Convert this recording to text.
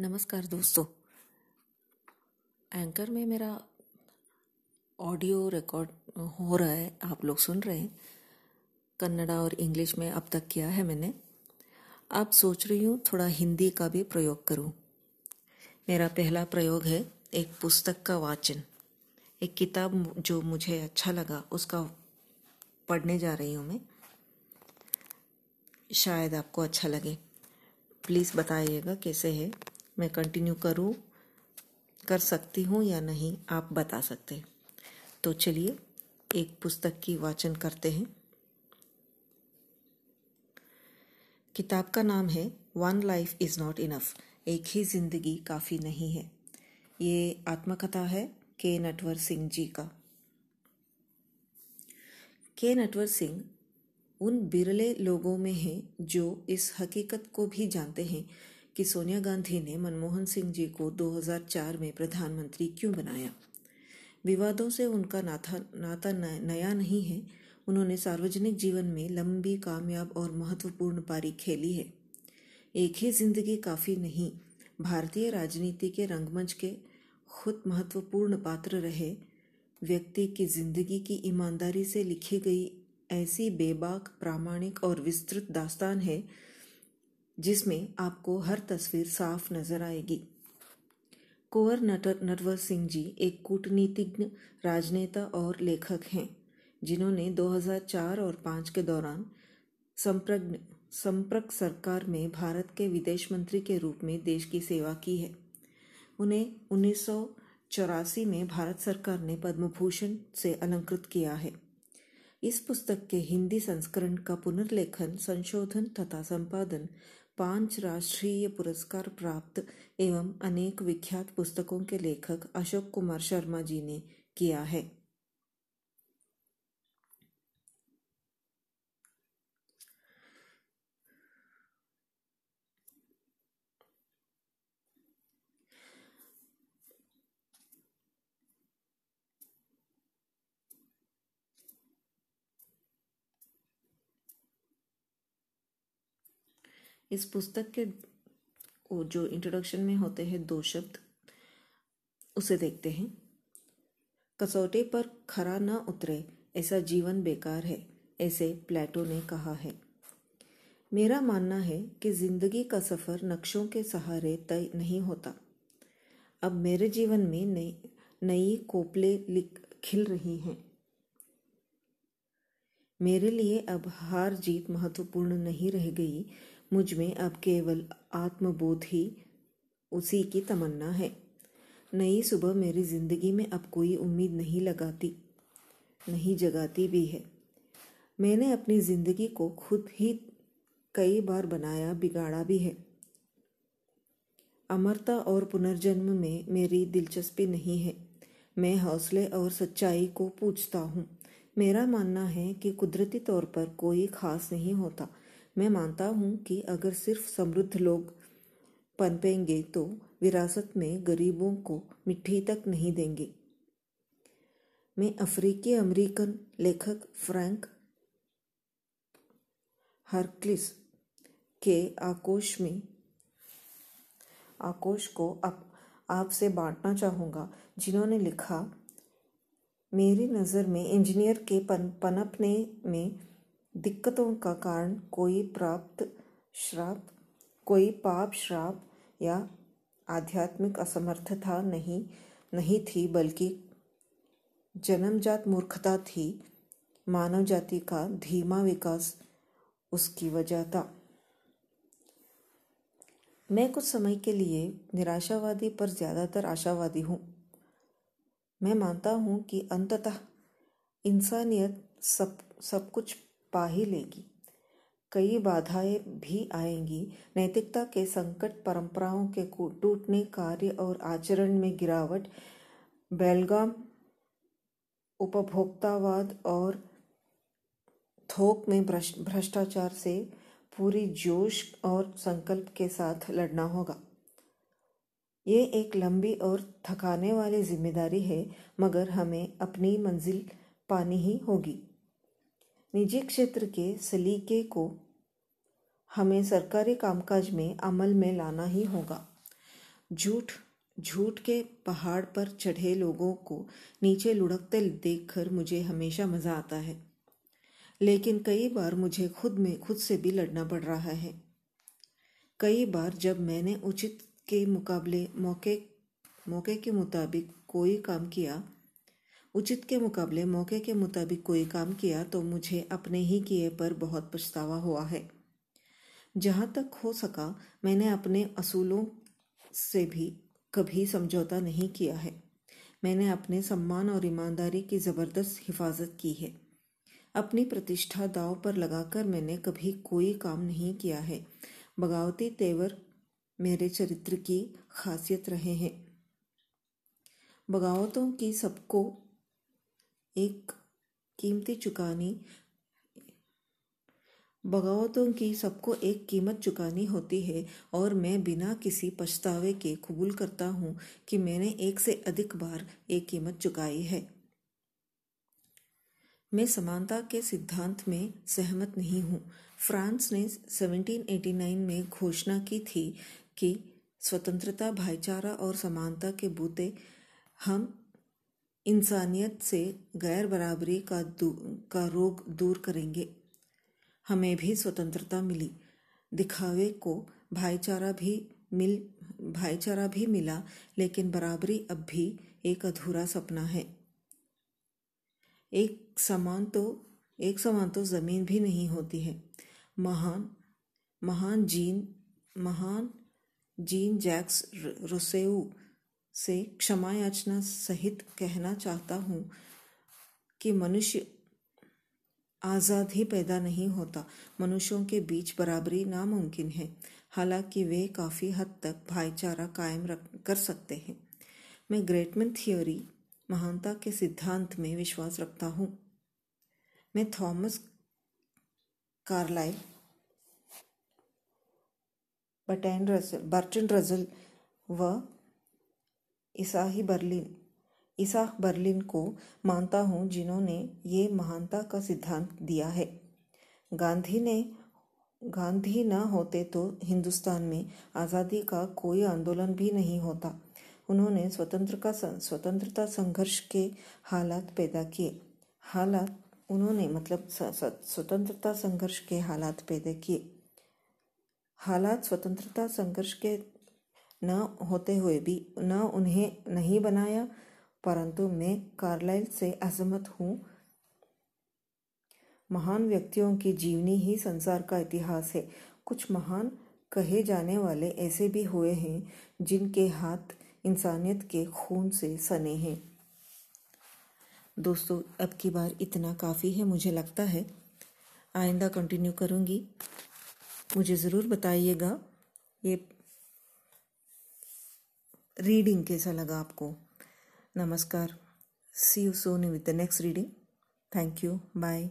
नमस्कार दोस्तों। एंकर में मेरा ऑडियो रिकॉर्ड हो रहा है, आप लोग सुन रहे हैं। कन्नड़ा और इंग्लिश में अब तक किया है मैंने। अब सोच रही हूँ थोड़ा हिंदी का भी प्रयोग करूँ। मेरा पहला प्रयोग है एक पुस्तक का वाचन। एक किताब जो मुझे अच्छा लगा, उसका पढ़ने जा रही हूँ मैं। शायद आपको अच्छा लगे। प्लीज़ बताइएगा कैसे है। मैं कंटिन्यू करूँ, कर सकती हूँ या नहीं, आप बता सकते तो चलिए, एक पुस्तक की वाचन करते हैं। किताब का नाम है one life is not enough एक ही ज़िंदगी काफ़ी नहीं है। ये आत्मकथा है के नटवर सिंह जी का। के नटवर सिंह उन बिरले लोगों में हैं जो इस हकीकत को भी जानते हैं कि सोनिया गांधी ने मनमोहन सिंह जी को 2004 में प्रधानमंत्री क्यों बनाया? विवादों से उनका नाता नाता नया नहीं है। उन्होंने सार्वजनिक जीवन में लंबी, कामयाब और महत्वपूर्ण पारी खेली है। एक ही ज़िंदगी काफ़ी नहीं, भारतीय राजनीति के रंगमंच के खुद महत्वपूर्ण पात्र रहे। व्यक्ति की ज़िंदगी की ईमानदारी से लिखी गई ऐसी बेबाक, प्रामाणिक और विस्तृत दास्तान है जिसमें आपको हर तस्वीर साफ़ नज़र आएगी। कुंवर नटवर सिंह जी एक कूटनीतिज्ञ, राजनेता और लेखक हैं, जिन्होंने 2004 और 5 के दौरान संप्रज्ञ संप्रक सरकार में भारत के विदेश मंत्री के रूप में देश की सेवा की है। उन्हें उन्नीस सौ चौरासी में भारत सरकार ने पद्म भूषण से अलंकृत किया है। इस पुस्तक के हिंदी संस्करण का पुनर्लेखन, संशोधन तथा संपादन पाँच राष्ट्रीय पुरस्कार प्राप्त एवं अनेक विख्यात पुस्तकों के लेखक अशोक कुमार शर्मा जी ने किया है। इस पुस्तक के जो इंट्रोडक्शन में होते हैं दो शब्द, उसे देखते हैं। कसौटे पर खरा न उतरे, ऐसा जीवन बेकार है, ऐसे प्लेटो ने कहा है। मेरा मानना है कि ज़िंदगी का सफ़र नक्शों के सहारे तय नहीं होता। अब मेरे जीवन में नई नई कोपले खिल रही हैं। मेरे लिए अब हार जीत महत्वपूर्ण नहीं रह गई मुझमें अब केवल आत्मबोध ही उसी की तमन्ना है। नई सुबह मेरी ज़िंदगी में अब कोई उम्मीद नहीं लगाती, नहीं जगाती भी है। मैंने अपनी ज़िंदगी को खुद ही कई बार बनाया, बिगाड़ा भी है। अमरता और पुनर्जन्म में मेरी दिलचस्पी नहीं है। मैं हौसले और सच्चाई को पूछता हूँ। मेरा मानना है कि कुदरती तौर पर कोई खास नहीं होता। मैं मानता हूँ कि अगर सिर्फ़ समृद्ध लोग पनपेंगे तो विरासत में गरीबों को मिट्टी तक नहीं देंगे। मैं अफ्रीकी अमेरिकन लेखक फ्रैंक हर्क्लिस के आकोश में आकोश को आप आपसे बांटना चाहूँगा, जिन्होंने लिखा, मेरी नज़र में इंजीनियर के पन, पनपने में दिक्कतों का कारण कोई प्राप्त श्राप, कोई पाप श्राप या आध्यात्मिक असमर्थता नहीं नहीं थी, बल्कि जन्मजात मूर्खता थी मानव जाति का धीमा विकास उसकी वजह था। मैं कुछ समय के लिए निराशावादी पर ज़्यादातर आशावादी हूँ। मैं मानता हूँ कि अंततः इंसानियत सब सब कुछ पा ही लेगी। कई बाधाएँ भी आएँगी। नैतिकता के संकट, परंपराओं के टूटने, कार्य और आचरण में गिरावट, बेलगाम, उपभोक्तावाद और थोक में भ्रष्टाचार से पूरी जोश और संकल्प के साथ लड़ना होगा। ये एक लंबी और थकाने वाली ज़िम्मेदारी है, मगर हमें अपनी मंजिल पानी ही होगी। निजी क्षेत्र के सलीके को हमें सरकारी कामकाज में अमल में लाना ही होगा। झूठ झूठ के पहाड़ पर चढ़े लोगों को नीचे लुढ़कते देखकर मुझे हमेशा मज़ा आता है। लेकिन कई बार मुझे खुद में, खुद से भी लड़ना पड़ रहा है। कई बार जब मैंने उचित के मुकाबले, मौके मौके के मुताबिक कोई काम किया उचित के मुकाबले मौके के मुताबिक कोई काम किया तो मुझे अपने ही किए पर बहुत पछतावा हुआ है। जहाँ तक हो सका, मैंने अपने असूलों से भी कभी समझौता नहीं किया है। मैंने अपने सम्मान और ईमानदारी की ज़बरदस्त हिफाजत की है। अपनी प्रतिष्ठा दाव पर लगाकर मैंने कभी कोई काम नहीं किया है। बगावती तेवर मेरे चरित्र की खासियत रहे हैं। बगावतों की सबको एक कीमती चुकानी। बगावतों की सबको एक कीमत चुकानी होती है और मैं बिना किसी पछतावे के कबूल करता हूँ कि मैंने एक से अधिक बार एक कीमत चुकाई है। मैं समानता के सिद्धांत में सहमत नहीं हूँ। फ्रांस ने 1789 में घोषणा की थी कि स्वतंत्रता, भाईचारा और समानता के बूते हम इंसानियत से गैर बराबरी का का रोग दूर करेंगे। हमें भी स्वतंत्रता मिली। दिखावे को भाईचारा भी मिल, भाईचारा भी मिला, लेकिन बराबरी अब भी एक अधूरा सपना है। एक समान तो एक समान तो ज़मीन भी नहीं होती है। महान महान जीन महान जीन जैक्स रोसेऊ से क्षमा याचना सहित कहना चाहता हूँ कि मनुष्य आज़ाद ही पैदा नहीं होता। मनुष्यों के बीच बराबरी नामुमकिन है। हालाँकि वे काफ़ी हद तक भाईचारा कायम रख, कर सकते हैं। मैं ग्रेटमैन थियोरी, महानता के सिद्धांत में विश्वास रखता हूँ। मैं Thomas Carlyle Bertrand Russell Bertrand Russell व ईसाही बर्लिन ईसा बर्लिन को मानता हूँ जिन्होंने ये महानता का सिद्धांत दिया है। गांधी ने, गांधी न होते तो हिंदुस्तान में आज़ादी का कोई आंदोलन भी नहीं होता। उन्होंने स्वतंत्र का स्वतंत्रता संघर्ष के हालात पैदा किए। हालात, उन्होंने मतलब स्वतंत्रता संघर्ष के हालात पैदा किए। हालात, स्वतंत्रता संघर्ष के न होते हुए भी न उन्हें नहीं बनाया, परंतु मैं कार्लाइल से असहमत हूँ। महान व्यक्तियों की जीवनी ही संसार का इतिहास है। कुछ महान कहे जाने वाले ऐसे भी हुए हैं, जिनके हाथ इंसानियत के खून से सने हैं। दोस्तों, अब की बार इतना काफ़ी है, मुझे लगता है। आइंदा कंटिन्यू करूँगी। मुझे ज़रूर बताइएगा ये रीडिंग कैसा लगा आपको? नमस्कार. See you soon with the next reading thank you bye